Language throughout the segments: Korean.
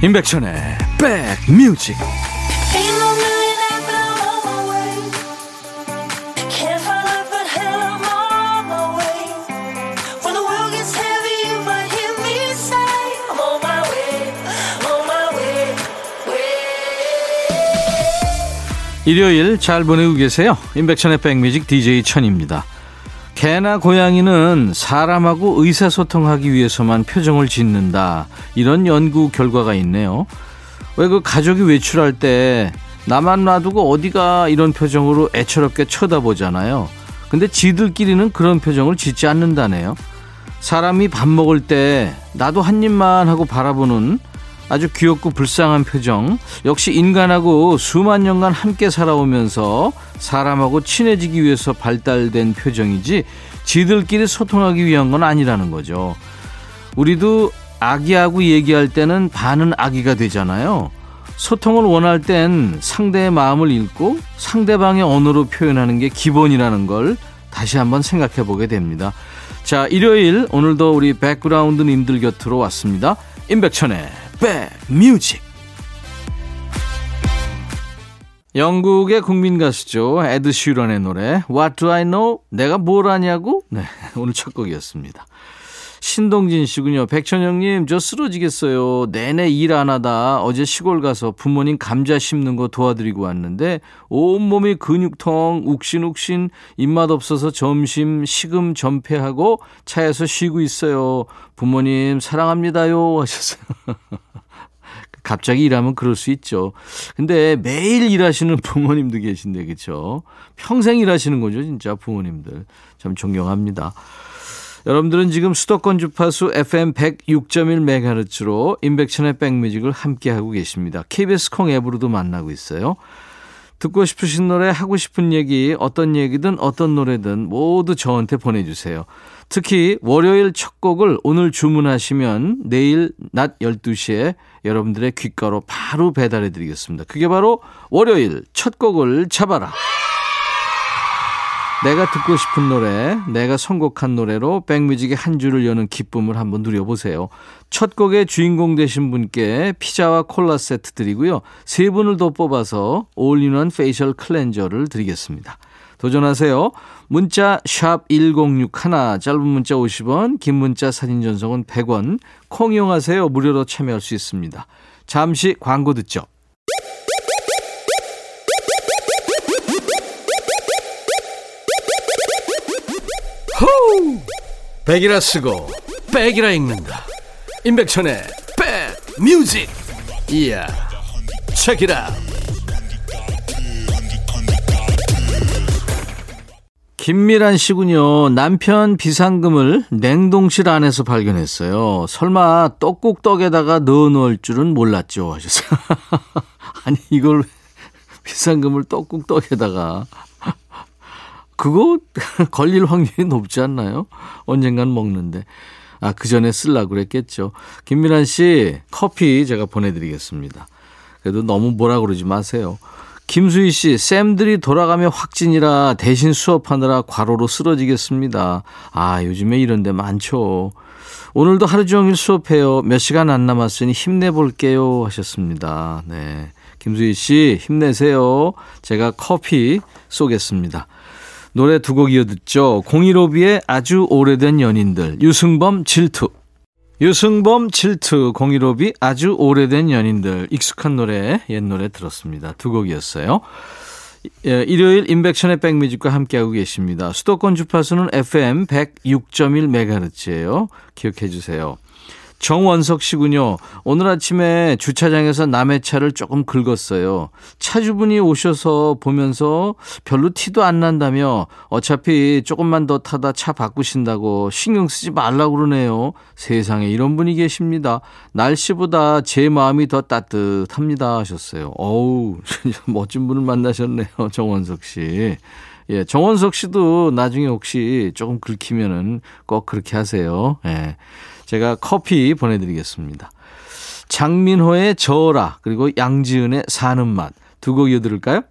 임백천의 백뮤직. 일요일 잘 보내고 계세요. 임백천의 백뮤직 DJ 천입니다 개나 고양이는 사람하고 의사소통하기 위해서만 표정을 짓는다. 이런 연구 결과가 있네요. 왜 그 가족이 외출할 때 나만 놔두고 어디가 이런 표정으로 애처롭게 쳐다보잖아요. 근데 지들끼리는 그런 표정을 짓지 않는다네요. 사람이 밥 먹을 때 나도 한 입만 하고 바라보는 아주 귀엽고 불쌍한 표정. 역시 인간하고 수만 년간 함께 살아오면서 사람하고 친해지기 위해서 발달된 표정이지 지들끼리 소통하기 위한 건 아니라는 거죠. 우리도 아기하고 얘기할 때는 반은 아기가 되잖아요. 소통을 원할 땐 상대의 마음을 읽고 상대방의 언어로 표현하는 게 기본이라는 걸 다시 한번 생각해 보게 됩니다. 자, 일요일 오늘도 우리 백그라운드님들 곁으로 왔습니다. 임백천의 백뮤직 영국의 국민 가수죠. 에드 슈런의 노래 What Do I Know? 내가 뭘 아냐고? 네, 오늘 첫 곡이었습니다. 신동진 씨군요. 백천영님, 저 쓰러지겠어요. 내내 일 안 하다 어제 시골 가서 부모님 감자 심는 거 도와드리고 왔는데 온몸이 근육통, 욱신욱신, 입맛 없어서 점심 식음 전폐하고 차에서 쉬고 있어요. 부모님 사랑합니다요 하셨어요. 갑자기 일하면 그럴 수 있죠. 근데 매일 일하시는 부모님도 계신데, 그쵸? 평생 일하시는 거죠, 진짜 부모님들. 참 존경합니다. 여러분들은 지금 수도권 주파수 FM 106.1MHz로 인백천의 백뮤직을 함께하고 계십니다. KBS 콩 앱으로도 만나고 있어요. 듣고 싶으신 노래, 하고 싶은 얘기, 어떤 얘기든 어떤 노래든 모두 저한테 보내주세요. 특히 월요일 첫 곡을 오늘 주문하시면 내일 낮 12시에 여러분들의 귓가로 바로 배달해 드리겠습니다. 그게 바로 월요일 첫 곡을 잡아라. 내가 듣고 싶은 노래, 내가 선곡한 노래로 백뮤직의 한 줄을 여는 기쁨을 한번 누려보세요. 첫 곡의 주인공 되신 분께 피자와 콜라 세트 드리고요. 세 분을 더 뽑아서 all-in-one facial cleanser를 드리겠습니다. 도전하세요. 문자 1061, 짧은 문자 50원, 긴 문자 사진 전송은 100원, 콩 이용하세요. 무료로 참여할 수 있습니다. 잠시 광고 듣죠. 백이라 쓰고 백이라 읽는다. 임백천의 백 뮤직. 이야. 책이라. 김미란 씨군요. 남편 비상금을 냉동실 안에서 발견했어요. 설마 떡국떡에다가 넣어 놓을 줄은 몰랐죠. 하셨어요. 아니, 이걸 비상금을 떡국떡에다가. 그거 걸릴 확률이 높지 않나요? 언젠간 먹는데. 아, 그 전에 쓸라고 그랬겠죠. 김미란 씨, 커피 제가 보내드리겠습니다. 그래도 너무 뭐라 그러지 마세요. 김수희 씨, 쌤들이 돌아가며 확진이라 대신 수업하느라 과로로 쓰러지겠습니다. 아, 요즘에 이런 데 많죠. 오늘도 하루 종일 수업해요. 몇 시간 안 남았으니 힘내볼게요. 하셨습니다. 네. 김수희 씨, 힘내세요. 제가 커피 쏘겠습니다. 노래 두 곡 이어 듣죠. 015B의 아주 오래된 연인들, 유승범 질투. 유승범 질투, 015B 아주 오래된 연인들, 익숙한 노래, 옛 노래 들었습니다. 두 곡이었어요. 예, 일요일 인백션의 백뮤직과 함께하고 계십니다. 수도권 주파수는 FM 106.1MHz예요. 기억해 주세요. 정원석 씨군요. 오늘 아침에 주차장에서 남의 차를 조금 긁었어요. 차주분이 오셔서 보면서 별로 티도 안 난다며 어차피 조금만 더 타다 차 바꾸신다고 신경 쓰지 말라고 그러네요. 세상에 이런 분이 계십니다. 날씨보다 제 마음이 더 따뜻합니다 하셨어요. 어우, 멋진 분을 만나셨네요. 정원석 씨. 예, 정원석 씨도 나중에 혹시 조금 긁히면은 꼭 그렇게 하세요. 예. 제가 커피 보내드리겠습니다. 장민호의 저어라 그리고 양지은의 사는 맛 두 곡 이어들을까요?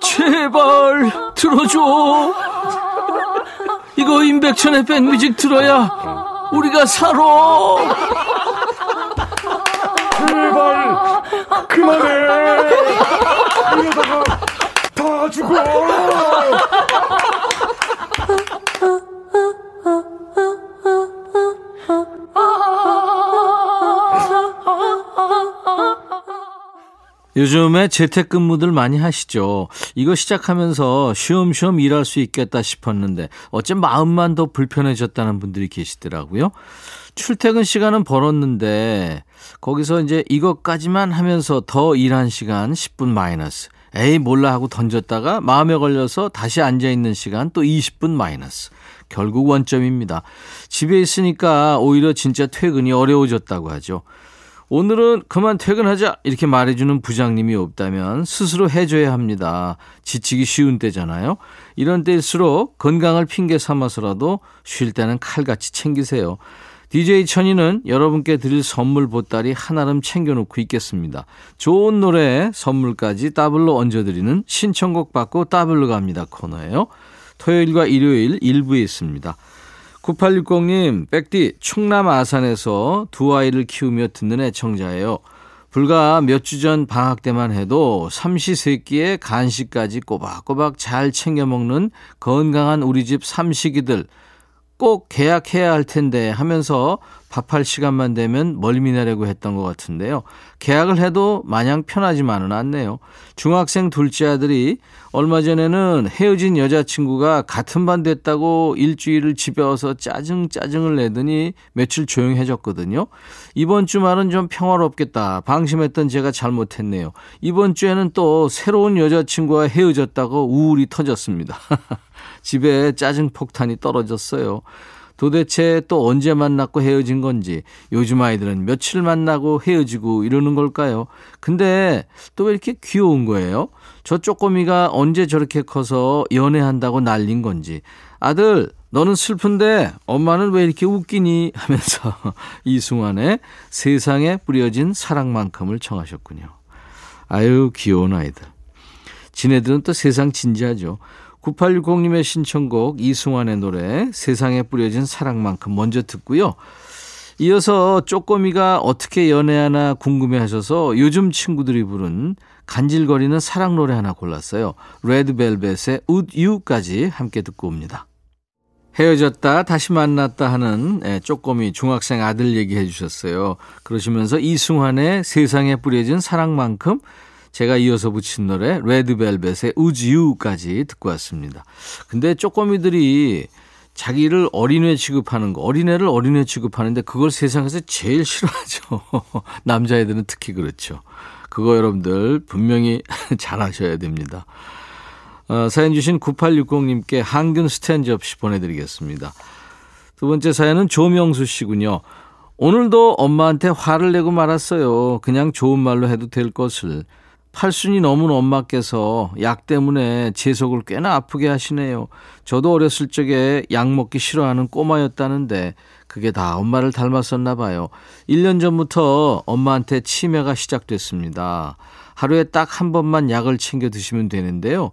제발 들어줘 이거 임백천의 백뮤직 들어야 우리가 살아. 제발 그만해. 이러다가 다 죽어. 요즘에 재택근무들 많이 하시죠. 이거 시작하면서 쉬엄쉬엄 일할 수 있겠다 싶었는데 어째 마음만 더 불편해졌다는 분들이 계시더라고요. 출퇴근 시간은 벌었는데 거기서 이제 이것까지만 하면서 더 일한 시간 10분 마이너스. 에이 몰라 하고 던졌다가 마음에 걸려서 다시 앉아 있는 시간 또 20분 마이너스. 결국 원점입니다. 집에 있으니까 오히려 진짜 퇴근이 어려워졌다고 하죠. 오늘은 그만 퇴근하자 이렇게 말해주는 부장님이 없다면 스스로 해줘야 합니다. 지치기 쉬운 때잖아요. 이런 때일수록 건강을 핑계 삼아서라도 쉴 때는 칼같이 챙기세요. DJ 천이는 여러분께 드릴 선물 보따리 한아름 챙겨놓고 있겠습니다. 좋은 노래 선물까지 더블로 얹어드리는 신청곡 받고 더블로 갑니다 코너예요. 토요일과 일요일 일부에 있습니다. 9860님, 백디, 충남 아산에서 두 아이를 키우며 듣는 애청자예요. 불과 몇 주 전 방학 때만 해도 삼시세끼에 간식까지 꼬박꼬박 잘 챙겨 먹는 건강한 우리 집 삼식이들 꼭 계약해야 할 텐데 하면서 밥할 시간만 되면 멀미 나려고 했던 것 같은데요. 계약을 해도 마냥 편하지만은 않네요. 중학생 둘째 아들이 얼마 전에는 헤어진 여자친구가 같은 반 됐다고 일주일을 집에 와서 짜증 짜증을 내더니 며칠 조용해졌거든요. 이번 주말은 좀 평화롭겠다. 방심했던 제가 잘못했네요. 이번 주에는 또 새로운 여자친구와 헤어졌다고 우울이 터졌습니다. 집에 짜증 폭탄이 떨어졌어요. 도대체 또 언제 만났고 헤어진 건지 요즘 아이들은 며칠 만나고 헤어지고 이러는 걸까요? 근데 또 왜 이렇게 귀여운 거예요? 저 쪼꼬미가 언제 저렇게 커서 연애한다고 날린 건지 아들 너는 슬픈데 엄마는 왜 이렇게 웃기니 하면서 이승환의 세상에 뿌려진 사랑만큼을 청하셨군요. 아유 귀여운 아이들. 지네들은 또 세상 진지하죠. 9860님의 신청곡 이승환의 노래 세상에 뿌려진 사랑만큼 먼저 듣고요. 이어서 쪼꼬미가 어떻게 연애하나 궁금해 하셔서 요즘 친구들이 부른 간질거리는 사랑 노래 하나 골랐어요. 레드벨벳의 Would You까지 함께 듣고 옵니다. 헤어졌다 다시 만났다 하는 예, 쪼꼬미 중학생 아들 얘기해 주셨어요. 그러시면서 이승환의 세상에 뿌려진 사랑만큼 제가 이어서 붙인 노래 레드벨벳의 우즈유까지 듣고 왔습니다. 근데 쪼꼬미들이 자기를 어린애 취급하는 거, 어린애를 어린애 취급하는데 그걸 세상에서 제일 싫어하죠. 남자애들은 특히 그렇죠. 그거 여러분들 분명히 잘 아셔야 됩니다. 어, 사연 주신 9860님께 항균 스탠즈 없이 보내드리겠습니다. 두 번째 사연은 조명수 씨군요. 오늘도 엄마한테 화를 내고 말았어요. 그냥 좋은 말로 해도 될 것을. 팔순이 넘은 엄마께서 약 때문에 제 속을 꽤나 아프게 하시네요. 저도 어렸을 적에 약 먹기 싫어하는 꼬마였다는데 그게 다 엄마를 닮았었나 봐요. 1년 전부터 엄마한테 치매가 시작됐습니다. 하루에 딱 한 번만 약을 챙겨 드시면 되는데요.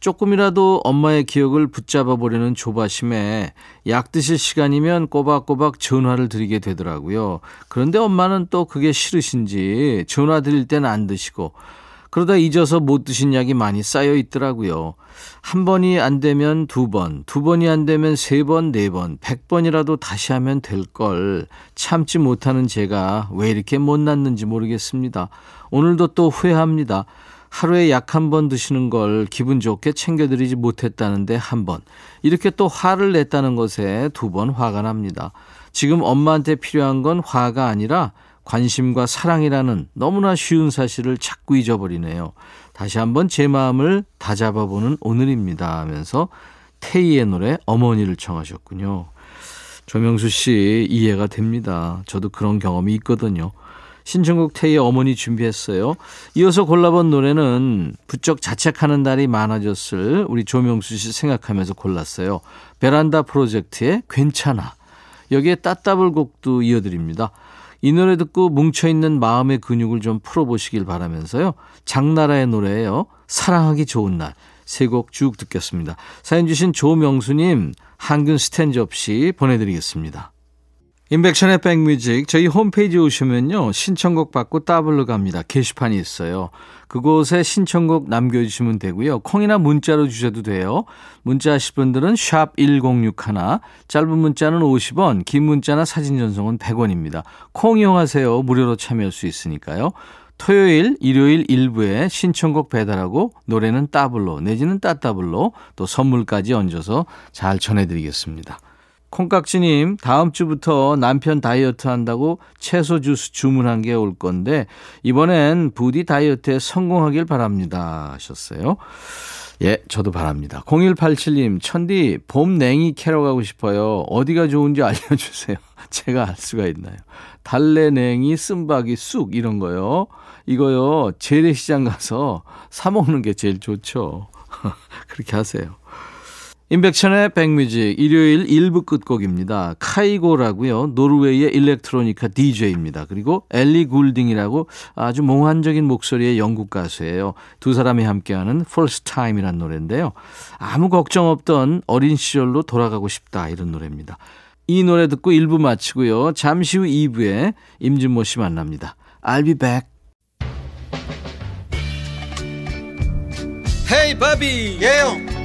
조금이라도 엄마의 기억을 붙잡아 보려는 조바심에 약 드실 시간이면 꼬박꼬박 전화를 드리게 되더라고요. 그런데 엄마는 또 그게 싫으신지 전화 드릴 때는 안 드시고 그러다 잊어서 못 드신 약이 많이 쌓여 있더라고요. 한 번이 안 되면 두 번, 두 번이 안 되면 세 번, 네 번, 백 번이라도 다시 하면 될 걸 참지 못하는 제가 왜 이렇게 못났는지 모르겠습니다. 오늘도 또 후회합니다. 하루에 약 한 번 드시는 걸 기분 좋게 챙겨드리지 못했다는데 한 번. 이렇게 또 화를 냈다는 것에 두 번 화가 납니다. 지금 엄마한테 필요한 건 화가 아니라 관심과 사랑이라는 너무나 쉬운 사실을 자꾸 잊어버리네요. 다시 한번 제 마음을 다잡아보는 오늘입니다 하면서 태희의 노래 어머니를 청하셨군요. 조명수 씨 이해가 됩니다. 저도 그런 경험이 있거든요. 신청곡 태희의 어머니 준비했어요. 이어서 골라본 노래는 부쩍 자책하는 날이 많아졌을 우리 조명수 씨 생각하면서 골랐어요. 베란다 프로젝트의 괜찮아. 여기에 따따블 곡도 이어드립니다. 이 노래 듣고 뭉쳐있는 마음의 근육을 좀 풀어보시길 바라면서요. 장나라의 노래예요. 사랑하기 좋은 날. 세 곡 쭉 듣겠습니다. 사연 주신 조명수님, 항균 스탠 접시 보내드리겠습니다. 인백션의 백뮤직 저희 홈페이지 오시면요 신청곡 받고 따블로 갑니다 게시판이 있어요 그곳에 신청곡 남겨주시면 되고요. 콩이나 문자로 주셔도 돼요. 문자 하실 분들은 샵 1061 짧은 문자는 50원 긴 문자나 사진 전송은 100원입니다. 콩 이용하세요. 무료로 참여할 수 있으니까요. 토요일, 일요일 일부에 신청곡 배달하고 노래는 따블로 내지는 따따블로 또 선물까지 얹어서 잘 전해드리겠습니다. 콩깍지님, 다음 주부터 남편 다이어트 한다고 채소 주스 주문한 게 올 건데, 이번엔 부디 다이어트에 성공하길 바랍니다. 하셨어요. 예, 저도 바랍니다. 0187님, 천디, 봄 냉이 캐러 가고 싶어요. 어디가 좋은지 알려주세요. 제가 알 수가 있나요? 달래 냉이, 쓴바기, 쑥, 이런 거요. 이거요, 재래시장 가서 사먹는 게 제일 좋죠. 그렇게 하세요. 임백천의 백뮤직 일요일 1부 끝곡입니다. 카이고라고요. 노르웨이의 일렉트로니카 DJ입니다. 그리고 엘리 굴딩이라고 아주 몽환적인 목소리의 영국 가수예요. 두 사람이 함께하는 First Time이라는 노래인데요. 아무 걱정 없던 어린 시절로 돌아가고 싶다 이런 노래입니다. 이 노래 듣고 1부 마치고요. 잠시 후 2부에 임진모 씨 만납니다. I'll be back. 헤이 바비 예영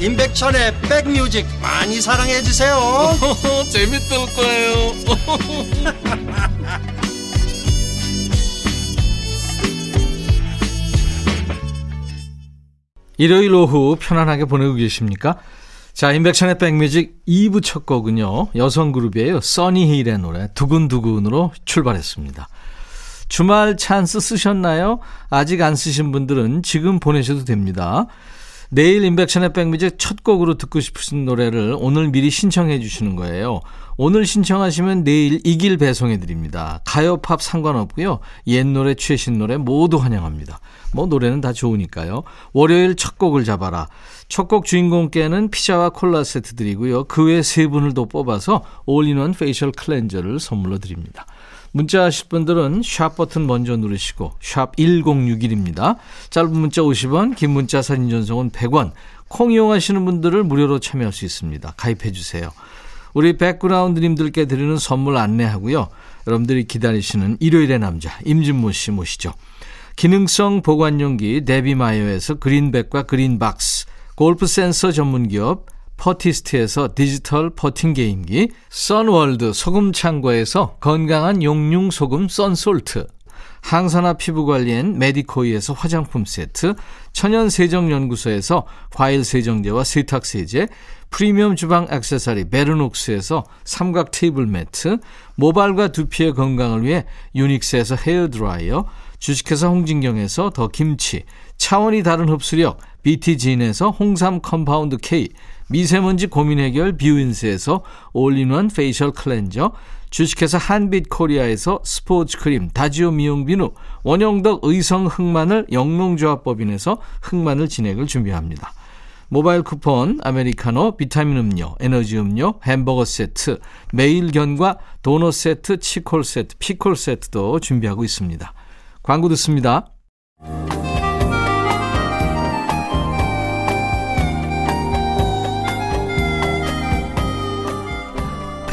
임백천의 백뮤직 많이 사랑해 주세요 재밌을 거예요 일요일 오후 편안하게 보내고 계십니까? 자, 인백천의 백뮤직 2부 첫 곡은요. 여성 그룹이에요. 써니힐의 노래 두근두근으로 출발했습니다. 주말 찬스 쓰셨나요? 아직 안 쓰신 분들은 지금 보내셔도 됩니다. 내일 인백션의 백뮤직 첫 곡으로 듣고 싶으신 노래를 오늘 미리 신청해 주시는 거예요. 오늘 신청하시면 내일 이길 배송해 드립니다. 가요, 팝 상관없고요. 옛 노래, 최신 노래 모두 환영합니다. 뭐 노래는 다 좋으니까요. 월요일 첫 곡을 잡아라. 첫 곡 주인공께는 피자와 콜라 세트 드리고요. 그 외 세 분을 더 뽑아서 all-in-one facial cleanser를 선물로 드립니다. 문자 하실 분들은 샵 버튼 먼저 누르시고 샵 1061입니다. 짧은 문자 50원, 긴 문자 사진 전송은 100원. 콩 이용하시는 분들은 무료로 참여할 수 있습니다. 가입해 주세요. 우리 백그라운드님들께 드리는 선물 안내하고요. 여러분들이 기다리시는 일요일의 남자 임진모 씨 모시죠. 기능성 보관용기 데비마이어에서 그린백과 그린박스 골프 센서 전문기업 퍼티스트에서 디지털 퍼팅 게임기, 선월드 소금 창고에서 건강한 용융 소금 썬솔트, 항산화 피부 관리엔 메디코이에서 화장품 세트, 천연 세정 연구소에서 과일 세정제와 세탁 세제, 프리미엄 주방 액세서리 베르녹스에서 삼각 테이블 매트, 모발과 두피의 건강을 위해 유닉스에서 헤어 드라이어, 주식회사 홍진경에서 더 김치, 차원이 다른 흡수력 BTGin에서 홍삼 compound K, 미세먼지 고민 해결 뷰인스에서 올인원 facial cleanser, 주식회사 한빛 코리아에서 스포츠 크림 다지오 미용 비누, 원형덕 의성 흑마늘 영농조합법인에서 흑마늘 진액을 준비합니다. 모바일 쿠폰, 아메리카노, 비타민 음료, 에너지 음료, 햄버거 세트, 매일 견과 도넛 세트, 치콜 세트, 피콜 세트도 준비하고 있습니다. 광고 듣습니다.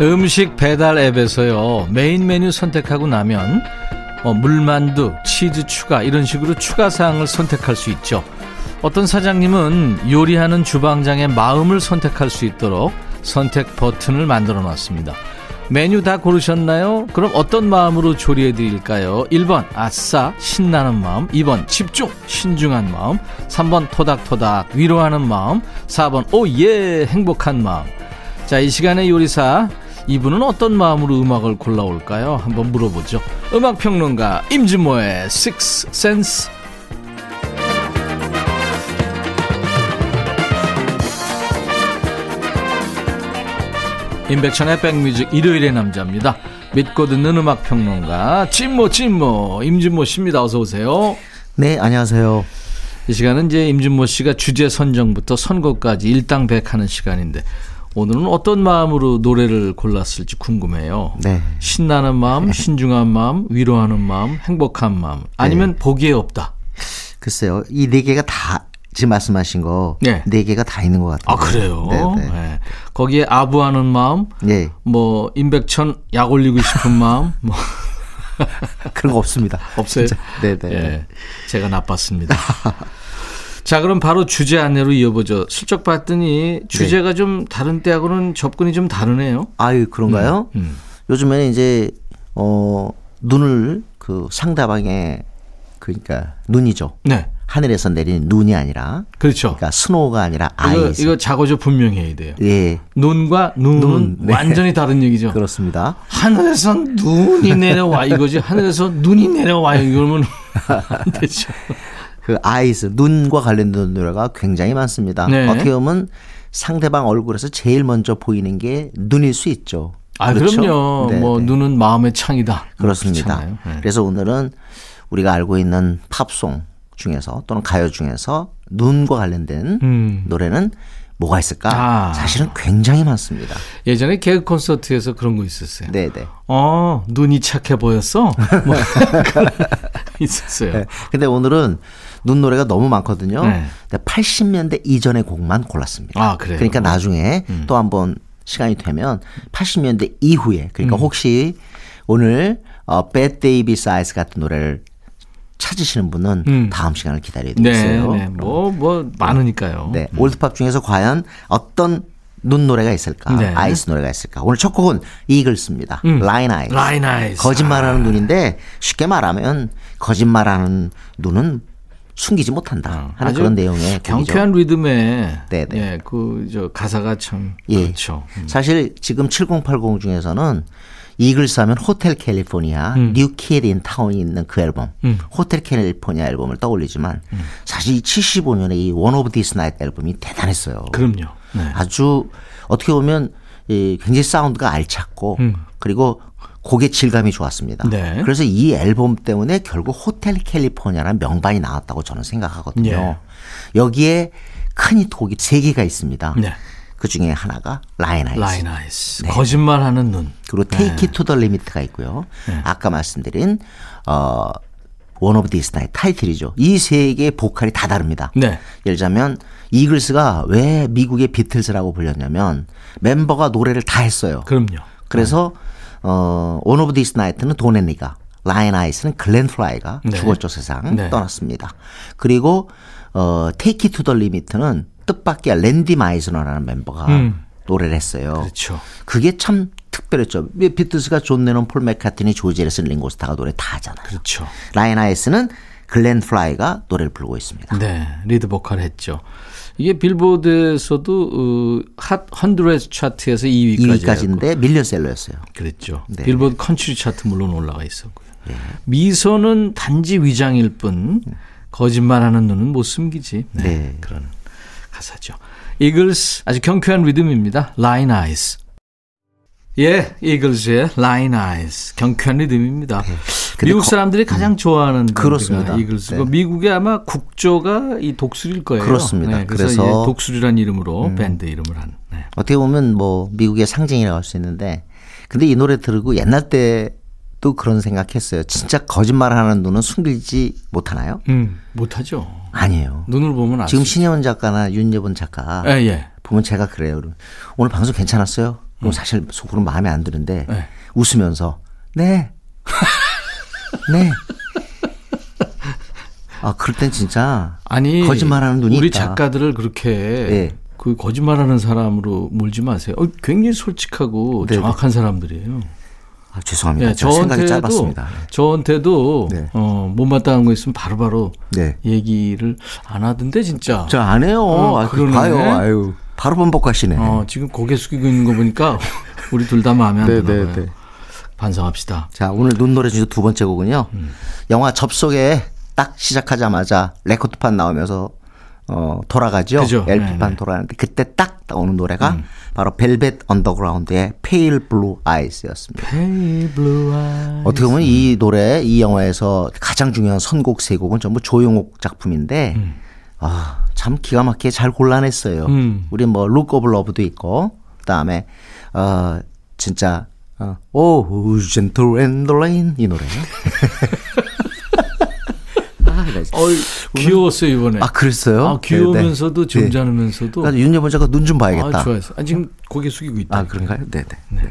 음식 배달 앱에서요 메인 메뉴 선택하고 나면 어, 물만두, 치즈 추가 이런 식으로 추가 사항을 선택할 수 있죠. 어떤 사장님은 요리하는 주방장의 마음을 선택할 수 있도록 선택 버튼을 만들어 놨습니다. 메뉴 다 고르셨나요? 그럼 어떤 마음으로 조리해 드릴까요? 1번 아싸 신나는 마음 2번 집중 신중한 마음 3번 토닥토닥 위로하는 마음 4번 오예 행복한 마음 자 이 시간의 요리사 이분은 어떤 마음으로 음악을 골라올까요? 한번 물어보죠 음악평론가 임진모의 Six Sense 임백천의 백뮤직 일요일의 남자입니다. 믿고 듣는 음악 평론가 찐모 찐모 임진모 씨입니다. 어서 오세요. 네, 안녕하세요. 이 시간은 이제 임진모 씨가 주제 선정부터 선곡까지 일당백하는 시간인데 오늘은 어떤 마음으로 노래를 골랐을지 궁금해요. 네. 신나는 마음, 신중한 마음, 위로하는 마음, 행복한 마음, 아니면 네. 보기에 없다. 글쎄요, 이 네 개가 다 지금 말씀하신 거네 네. 개가 다 있는 것 같아요. 아 그래요. 네, 네. 네. 거기에 아부하는 마음, 예, 뭐 임백천 약 올리고 싶은 마음, 뭐 그런 거 없습니다. 없어요. 진짜. 네, 네. 예, 제가 나빴습니다. 자, 그럼 바로 주제 안내로 이어보죠. 슬쩍 봤더니 주제가 네. 좀 다른 때하고는 접근이 좀 다르네요. 아유, 그런가요? 음. 요즘에는 이제 어 눈을 그 상대방의 그러니까 눈이죠. 네, 하늘에서 내리는 눈이 아니라 그렇죠. 그러니까 스노우가 아니라 이거, 아이스. 이거 작어져 분명히 해야 돼요. 예, 눈과 눈은 눈, 네. 완전히 다른 얘기죠. 그렇습니다. 하늘에서 눈이 내려와 이거지. 하늘에서 눈이 내려와요. 이러면 안 되죠. 그 아이스 눈과 관련된 노래가 굉장히 많습니다. 네. 어떻게 보면 상대방 얼굴에서 제일 먼저 보이는 게 눈일 수 있죠. 아, 그렇죠? 그럼요 네, 뭐 네. 눈은 마음의 창이다. 그렇습니다. 네. 그래서 오늘은 우리가 알고 있는 팝송 중에서 또는 가요 중에서 눈과 관련된 음. 노래는 뭐가 있을까? 아. 사실은 굉장히 많습니다. 예전에 개그 콘서트에서 그런 거 있었어요. 네, 네. 어, 눈이 착해 보였어? 뭐 있었어요. 네. 근데 오늘은 눈 노래가 너무 많거든요. 네. 근데 80년대 이전의 곡만 골랐습니다. 아, 그래요? 음. 그러니까 나중에 또 한번 시간이 되면 80년대 이후에 음. 그러니까 혹시 오늘 어 Bad Day Besides 같은 노래를 찾으시는 분은 음. 다음 시간을 기다려야 네, 되겠어요. 네. 뭐, 뭐, 많으니까요. 네, 올드팝 중에서 과연 어떤 눈 노래가 있을까? 네. Eyes 노래가 있을까? 오늘 첫 곡은 이글스입니다. Lyin' Eyes. 음. Lyin' Eyes. 거짓말하는 눈인데 쉽게 말하면 거짓말하는 눈은 숨기지 못한다 하는 어, 아주 그런 내용의 곡이죠. 경쾌한 리듬에 네, 네. 예, 그저 가사가 참 예. 그렇죠. 음. 사실 지금 7080 중에서는 이글스 하면 호텔 캘리포니아, 음. New Kid in Town이 있는 그 앨범, 호텔 캘리포니아 앨범을 떠올리지만 음. 사실 이 75년에 이 One of These Nights 앨범이 대단했어요. 그럼요. 네. 아주 어떻게 보면 이 굉장히 사운드가 알찼고 음. 그리고 곡의 질감이 좋았습니다. 네. 그래서 이 앨범 때문에 결국 호텔 캘리포니아라는 명반이 나왔다고 저는 생각하거든요. 예. 여기에 큰 히트곡이 세 개가 있습니다. 네. 그 중에 하나가 Lyin' Eyes. Lyin' Eyes. 거짓말하는 눈. 그리고 Take It 네. to the Limit가 있고요. 아까 말씀드린 어 One of These Nights 타이틀이죠. 이 세 개의 보컬이 다 다릅니다. 네. 예를 들자면 이글스가 왜 미국의 비틀즈라고 불렸냐면 멤버가 노래를 다 했어요. 그럼요. 그래서 어, One of These Nights는 돈 헨리가, Lyin' Eyes는 글렌 프라이가 네. 죽었죠 세상 네. 떠났습니다. 그리고 어, Take It to the Limit는 뜻밖의 랜디 마이즈너라는 멤버가 음. 노래를 했어요. 그렇죠. 그게 참 특별했죠. 비틀스가 존 레논, 폴 맥카트니, 조지 해리슨, 링고 스타가 노래 다 하잖아요. 그렇죠. Lyin' Eyes는 글렌 프라이가 노래를 부르고 있습니다. 네, 리드 보컬 했죠. 이게 빌보드에서도 어, 핫100 차트에서 2위까지 2위까지인데 밀리언셀러였어요. 그랬죠. 네. 빌보드 컨트리 차트 물론 올라가 있었고요. 미소는 단지 위장일 뿐 거짓말하는 눈은 못 숨기지. 네, 네. 그런 가사죠. 이글스 아주 경쾌한 리듬입니다. Lyin' Eyes. 예, 이글스의 라인 아이스 경쾌한 리듬입니다. 근데 미국 거- 사람들이 가장 좋아하는 밴드가 그렇습니다. 이글스고 네. 미국의 아마 국조가 이 독수리일 거예요. 그렇습니다. 네, 그래서, 그래서- 음. 이제 독수리란 이름으로 밴드 이름을 한. 네. 어떻게 보면 뭐 미국의 상징이라고 할 수 있는데 근데 이 노래 들고 옛날 때도 그런 생각했어요. 진짜 거짓말하는 눈은 숨기지 못하나요? 음, 못하죠. 아니에요. 눈을 보면 알 지금 수 신혜원 작가나 윤여본 작가. 예, 예. 보면 제가 그래요. 오늘 방송 괜찮았어요? 그럼 사실 속으로 마음에 안 드는데 네. 웃으면서 네. 네. 아, 그럴 땐 진짜 아니 거짓말하는 눈이 우리 있다. 작가들을 그렇게 네. 그 거짓말하는 사람으로 몰지 마세요. 어, 굉장히 솔직하고 네네. 정확한 사람들이에요. 아, 죄송합니다. 생각이 저한테도 짧았습니다. 저한테도 네. 어, 못마땅한 거 있으면 바로 바로 네. 얘기를 안 하던데 진짜. 저 안 해요. 어, 아, 그 그러네. 봐요. 아유. 바로 번복하시네. 어, 지금 고개 숙이고 있는 거 보니까 우리 둘 다 마음에 안 네, 드나 네, 봐요. 네. 반성합시다. 자, 오늘 눈노래 중에 두 번째 곡은요. 음. 영화 접속에 딱 시작하자마자 레코드판 나오면서 어, 돌아가죠. 그죠. LP판 네, 네. 돌아가는데 그때 딱 나오는 노래가 바로 벨벳 언더그라운드의 Pale Blue Eyes였습니다. Pale blue eyes. 어떻게 보면 이 노래, 이 영화에서 가장 중요한 선곡 세 곡은 전부 조영욱 작품인데, 아, 참 기가 막히게 잘 골라냈어요. 음. 우리 뭐, Look of Love도 있고, 그 다음에, 어, 진짜, 어, 오, gentle rain 이 노래. 아, 네. 어이, 귀여웠어요 이번에. 아, 그랬어요? 아, 귀여우면서도 네, 네. 점잖으면서도. 그러니까 윤여본 작가 눈 좀 봐야겠다. 아, 좋아했어. 아, 지금 고개 숙이고 있다. 아, 그런가요? 네네. 네.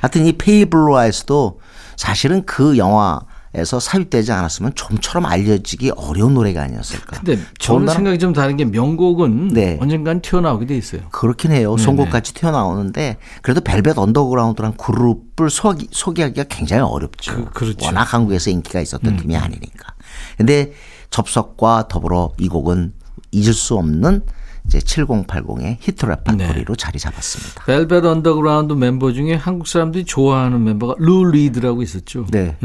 하여튼 이 Pale Blue Eyes도 사실은 그 영화 에서 삽입되지 않았으면 좀처럼 알려지기 어려운 노래가 아니었을까. 근데 저는 생각이 좀 다른 게 명곡은 네. 언젠간 튀어나오게 돼 있어요. 그렇긴 해요. 선곡같이 튀어나오는데 그래도 벨벳 언더그라운드란 그룹을 소개, 소개하기가 굉장히 어렵죠. 그- 그렇죠. 워낙 한국에서 인기가 있었던 팀이 아니니까. 근데 접속과 더불어 이 곡은 잊을 수 없는 이제 7080의 히트랩 판소리로 자리 잡았습니다. 벨벳 언더그라운드 멤버 중에 한국 사람들이 좋아하는 멤버가 루 리드라고 있었죠. 네.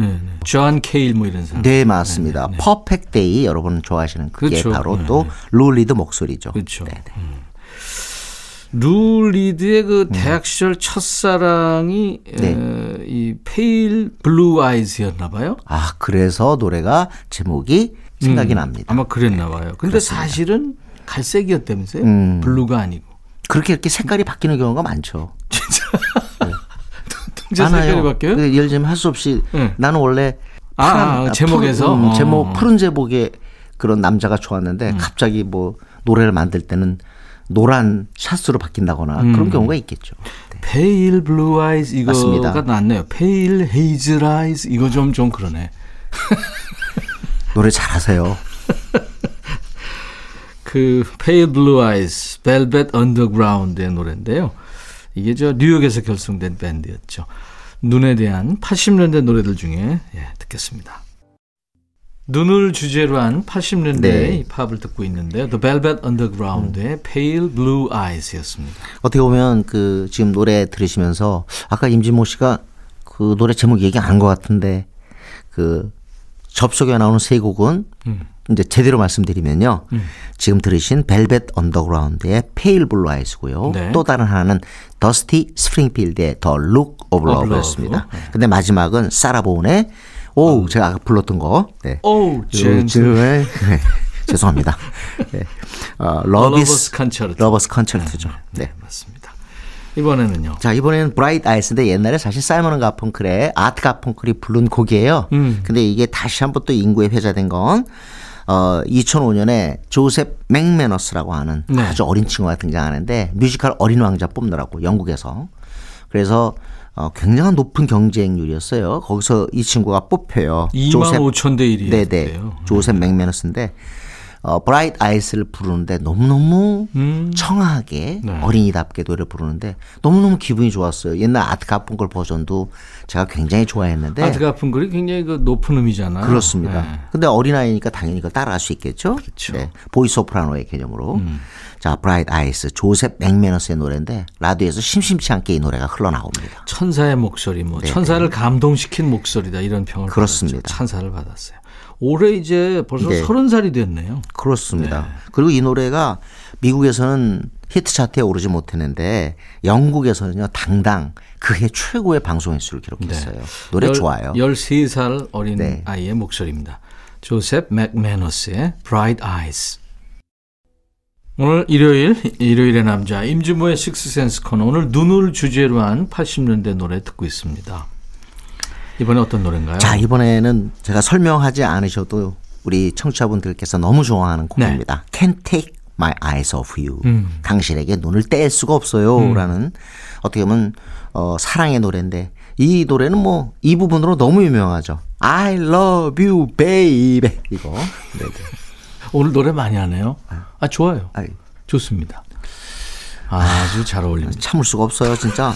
존 케일 뭐 이런 사람. 네, 맞습니다. Perfect Day 여러분 좋아하시는 그게 그렇죠. 바로 네, 또 루 리드 목소리죠. 그렇죠. 네, 네. 루 리드의 그 대학 시절 첫사랑이 음. 네. 에, 이 페일 블루 아이즈였나 봐요. 아, 그래서 노래가 제목이 생각이 음, 납니다. 아마 그랬나 봐요. 근데 사실은 갈색이었다면서요? 음. blue가 아니고. 그렇게 이렇게 색깔이 바뀌는 경우가 많죠. 통제 색깔이 바뀌어요? 그 예를 들면 할 수 없이 네. 나는 원래 아, 파란, 아, 아, 제목에서? 푸른, 음, 어. 제목 푸른 제복의 그런 남자가 좋았는데 음. 갑자기 뭐 노래를 만들 때는 노란 샷으로 바뀐다거나 음. 그런 경우가 있겠죠. 네. 페일 블루 아이즈 이거가. 낫네요. 페일 헤이즐 아이즈 이거 좀좀 그러네. 노래 잘하세요. 그 페일 블루 아이즈 벨벳 언더그라운드의 노래인데요. 이게 저 뉴욕에서 결성된 밴드였죠. 눈에 대한 80년대 노래들 중에 예, 듣겠습니다. 눈을 주제로 한 80년대의 네. 팝을 듣고 있는데요. The Velvet Underground의 Pale Blue Eyes였습니다. 어떻게 보면 그 지금 노래 들으시면서 아까 임진모 씨가 그 노래 제목 얘기 안 한 것 같은데 그 접속에 나오는 세 곡은 음. 이제 제대로 말씀드리면요. 지금 들으신 벨벳 언더그라운드의 Pale Blue Eyes고요. 네. 또 다른 하나는 더스티 스프링필드의 더 룩 오브 Of 러브였습니다. 근데 마지막은 사라 본의 오 제가 아까 불렀던 거. 네. 오, gen- 요즘에 네. 죄송합니다. 네. 어, Lover's Lover's Concerto. Lover's Concerto죠. 네, 네. 맞습니다. 이번에는요. 자, 이번에는 Bright Eyes인데 옛날에 사실 사이먼 가펑클의 아트 가펑클이 부른 곡이에요. 음. 근데 이게 다시 한번 또 인구에 회자된 건 어, 2005년에 조셉 맥메너스라고 하는 네. 아주 어린 친구가 등장하는데 뮤지컬 어린 왕자 뽑느라고 영국에서. 그래서 어, 굉장한 높은 경쟁률이었어요. 거기서 이 친구가 뽑혀요. 2만 5천 대 1이에요. 네네. 조셉 맥메너스인데 어, Bright Eyes를 부르는데 너무너무 음. 청아하게 네. 어린이답게 노래 부르는데 너무너무 기분이 좋았어요. 옛날 아트 가펑클 버전도 제가 굉장히 좋아했는데 아트 가픈 글이 굉장히 그 높은 음이잖아요. 그렇습니다. 네. 근데 어린아이니까 당연히 그걸 따라할 수 있겠죠. 그렇죠. 네. 보이 소프라노의 개념으로. 음. 자, Bright Eyes 조셉 맥메너스의 노래인데 라디오에서 심심치 않게 이 노래가 흘러나옵니다. 천사의 목소리, 뭐 천사를 감동시킨 목소리다 이런 평을 네, 그렇습니다. 받았죠. 찬사를 받았어요. 올해 이제 벌써 네. 서른 살이 됐네요. 그렇습니다. 네. 그리고 이 노래가 미국에서는 히트 차트에 오르지 못했는데 영국에서는요 당당 그해 최고의 방송 횟수를 기록했어요. 노래 열- 좋아요. 13살 어린 네. 아이의 목소리입니다. 조셉 맥메너스의 Bright Eyes. 오늘 일요일, 일요일의 남자, 임주모의 식스센스 코너. 오늘 눈을 주제로 한 80년대 노래 듣고 있습니다. 이번에 어떤 노래인가요? 자 이번에는 제가 설명하지 않으셔도 우리 청취자분들께서 너무 좋아하는 곡입니다. 네. Can't Take my eyes off you. 음. 당신에게 눈을 뗄 수가 없어요. 라는 어떻게 보면 어, 사랑의 노래인데 이 노래는 뭐 이 부분으로 너무 유명하죠. I love you, baby. 이거. 네, 네. 오늘 노래 많이 하네요. 아, 좋아요. 아이. 좋습니다. 아주 잘 어울립니다. 참을 수가 없어요, 진짜.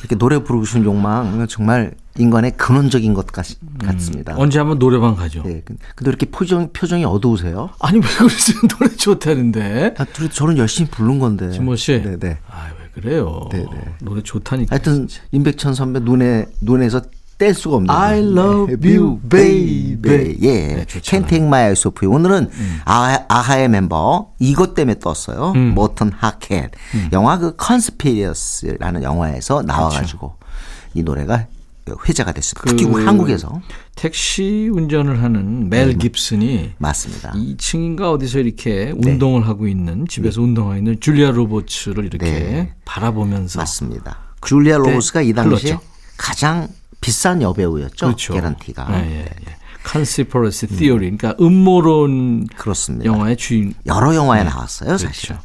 이렇게 노래 부르고 싶은 욕망 정말 인간의 근원적인 것 같, 같습니다. 언제 한번 노래방 가죠? 네, 근- 근데 이렇게 표정 표정이 어두우세요? 아니, 왜 그러세요? 노래 좋다는데. 아, 둘이 저는 열심히 부른 건데. 진모 씨. 네, 네. 아, 왜 그래요? 네, 네. 노래 좋다니까. 하여튼 임백천 선배 눈에 눈에서 뗄 수가 없는. I love you, baby. 예. 네, 좋잖아요. Can't Take My Eyes Off You. 오늘은 아하, 아하의 멤버 이것 때문에 떴어요. 음. 모턴 하켓. 영화 그 Conspiracy라는 영화에서 나와가지고 이 노래가 회자가 됐습니다. 특히 그 한국에서 택시 운전을 하는 멜 깁슨이 맞습니다. 2층인가 어디서 이렇게 운동을 하고 있는 집에서 운동하고 있는 줄리아 로버츠를 이렇게 네. 바라보면서 맞습니다. 줄리아 로버스가 이 당시에 흘렀죠. 가장 비싼 여배우였죠. 그렇죠. 개런티가. 예, 예, 예. Conspiracy Theory 그러니까 음모론 그렇습니다. 영화의 주인 여러 영화에 나왔어요, 사실.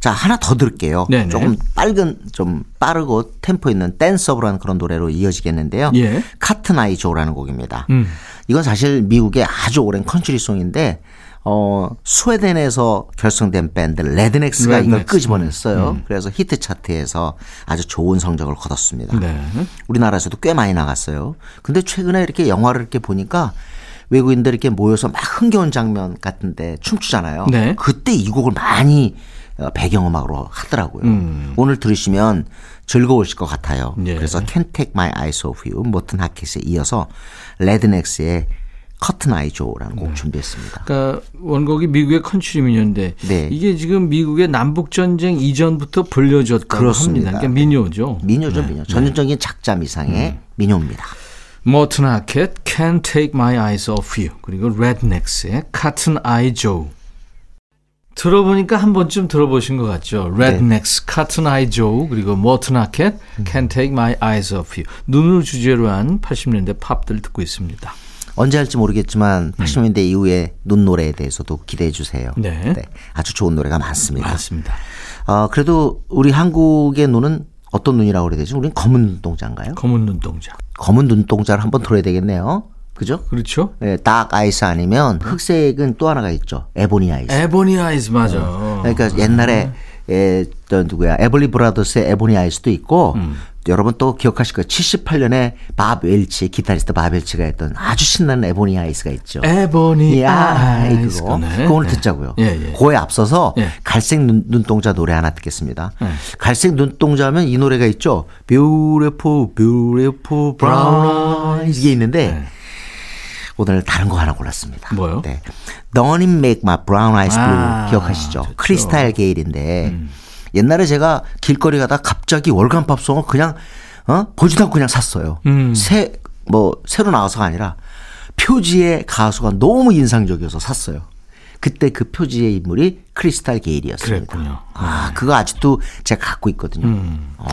자, 하나 더 들을게요. 그렇죠. 네네. 조금 빨간, 좀 빠르고 템포 있는 danceable한 그런 노래로 이어지겠는데요. 예. Cotton Eye Joe라는 곡입니다. 음. 이건 사실 미국의 아주 오랜 컨트리송인데, 어, 스웨덴에서 결성된 밴드 레드넥스가 이걸 레드넥스. 음. 끄집어냈어요. 그래서 히트 차트에서 아주 좋은 성적을 거뒀습니다. 네. 우리나라에서도 꽤 많이 나갔어요. 근데 최근에 이렇게 영화를 이렇게 보니까 외국인들 이렇게 모여서 막 흥겨운 장면 같은데 춤추잖아요. 네. 그때 이 곡을 많이 어, 배경음악으로 하더라고요. 오늘 들으시면 즐거우실 것 같아요. 음. 예. 그래서 Can't Take My Eyes Off You, 모튼 하켓에 이어서 레드넥스의 Cotton Eye Joe라는 네. 곡 준비했습니다. 그러니까 원곡이 미국의 컨트리 민요인데 네. 이게 지금 미국의 남북 전쟁 이전부터 불려졌다고 그렇습니다. 합니다. 그러니까 민요죠. 민요죠, 네. 민요. 전형적인 작자 미상의 민요입니다. 머튼 하켓, Can't Take My Eyes Off You 그리고 레드넥스의 Cotton Eye Joe 들어보니까 한 번쯤 들어보신 것 같죠. 레드넥스, Cotton Eye Joe 그리고 머튼 하켓, Can't Take My Eyes Off You 눈을 주제로 한 80년대 팝들 듣고 있습니다. 언제 할지 모르겠지만 80년대 이후에 눈 노래에 대해서도 기대해 주세요. 네. 아주 좋은 노래가 많습니다. 맞습니다. 어, 그래도 우리 한국의 눈은 어떤 눈이라고 그래야 되지? 우리는 검은 눈동자인가요? 검은 눈동자. 검은 눈동자를 한번 들어야 되겠네요. 그죠? 그렇죠? 네, Dark Eyes 아니면 흑색은 또 하나가 있죠. Ebony Eyes. Ebony Eyes 맞아. 그러니까 옛날에 에, 또 누구야 에블리 브라더스의 Ebony Eyes도 있고 여러분 또 기억하실 거예요. 78년에 밥 웰치 기타리스트 밥 웰치가 했던 아주 신나는 Ebony Eyes가 있죠. Ebony 야, Eyes 그거. 거네. 그거 오늘 네. 듣자고요. 예, 예. 그거에 앞서서 예. 갈색 눈, 눈동자 노래 하나 듣겠습니다. 예. 갈색 눈동자 하면 이 노래가 있죠. Beautiful, beautiful brown eyes 이게 있는데 네. 오늘 다른 거 하나 골랐습니다. 뭐요? 네. Don't it make my brown eyes blue 아, 기억하시죠? 음. 크리스탈 게일인데 옛날에 제가 길거리 가다 갑자기 월간 팝송을 그냥 어 보지도 않고 그냥 샀어요. 음. 새 뭐 새로 나와서가 아니라 표지의 가수가 너무 인상적이어서 샀어요. 그때 그 표지의 인물이 크리스탈 게일이었습니다. 그랬군요. 아, 그거 아직도 제가 갖고 있거든요. 음. 어,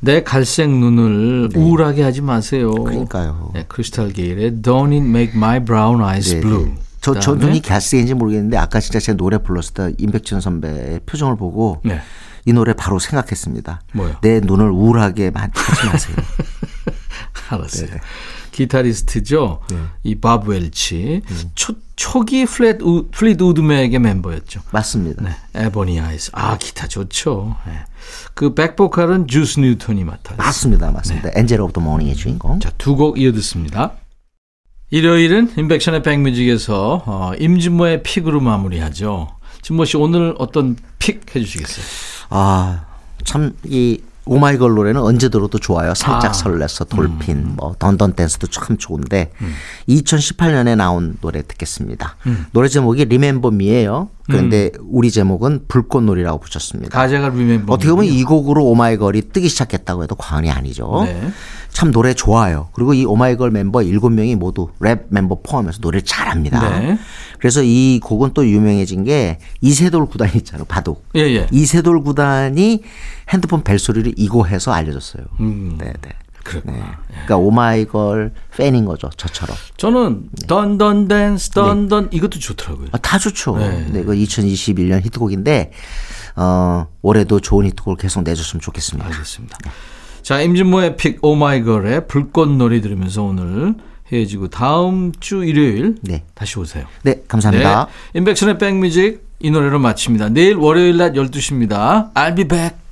내 갈색 눈을 우울하게 하지 마세요. 네. 그러니까요. 네, 크리스탈 게일의 Don't It Make My Brown Eyes 네, Blue. 네. 저, 저 눈이 갈색인지 모르겠는데 아까 진짜 제 노래 불렀을 때 임백천 선배의 표정을 보고 네. 이 노래 바로 생각했습니다. 뭐요? 내 눈을 우울하게 마- 하지 마세요. 알았어요. 네, 기타리스트죠. 이 밥 웰치. 초, 초기 플랫 우, 플릿우드 맥의 멤버였죠. 맞습니다. 네, Ebony Eyes. 아, 기타 좋죠. 네. 그 백보컬은 주스 뉴턴이 맡았어요. 맞습니다. 맞습니다. Angel of the Morning의 주인공. 자, 두 곡 이어 듣습니다. 일요일은 임백천의 백뮤직에서 어, 임진모의 pick으로 마무리하죠. 진모 씨 오늘 어떤 pick 해주시겠어요? 아, 참, 이, 오마이걸 노래는 언제 들어도 좋아요. 살짝 아. 설렜어 Dolphin, 뭐, Dun Dun Dance도 참 좋은데, 2018년에 나온 노래 듣겠습니다. 노래 제목이 Remember Me예요 그런데 우리 제목은 불꽃놀이라고 붙였습니다. 가제가 Remember. 어떻게 보면 이 곡으로 오마이걸이 뜨기 시작했다고 해도 과언이 아니죠. 네. 참 노래 좋아요. 그리고 이 오마이걸 멤버 7명이 모두 랩 멤버 포함해서 노래를 잘합니다. 네. 그래서 이 곡은 또 유명해진 게 이세돌 구단 있잖아요. 바둑. 예, 예. 이세돌 구단이 핸드폰 벨소리를 이걸로 해서 알려졌어요. 음. 네, 네. 그렇구나. 네. 그러니까 오마이걸 팬인 거죠. 저처럼. 저는 Dun Dun Dance Dun Dun 이것도 좋더라고요. 아, 다 좋죠. 네. 네. 그 2021년 히트곡인데 어, 올해도 좋은 히트곡을 계속 내줬으면 좋겠습니다. 알겠습니다. 자, 임진모의 pick 오마이걸의 불꽃놀이 들으면서 오늘 헤어지고 다음 주 일요일 네. 다시 오세요. 네, 감사합니다. 네. 임백천의 백뮤직 이 노래로 마칩니다. 내일 월요일 낮 12시입니다. I'll be back.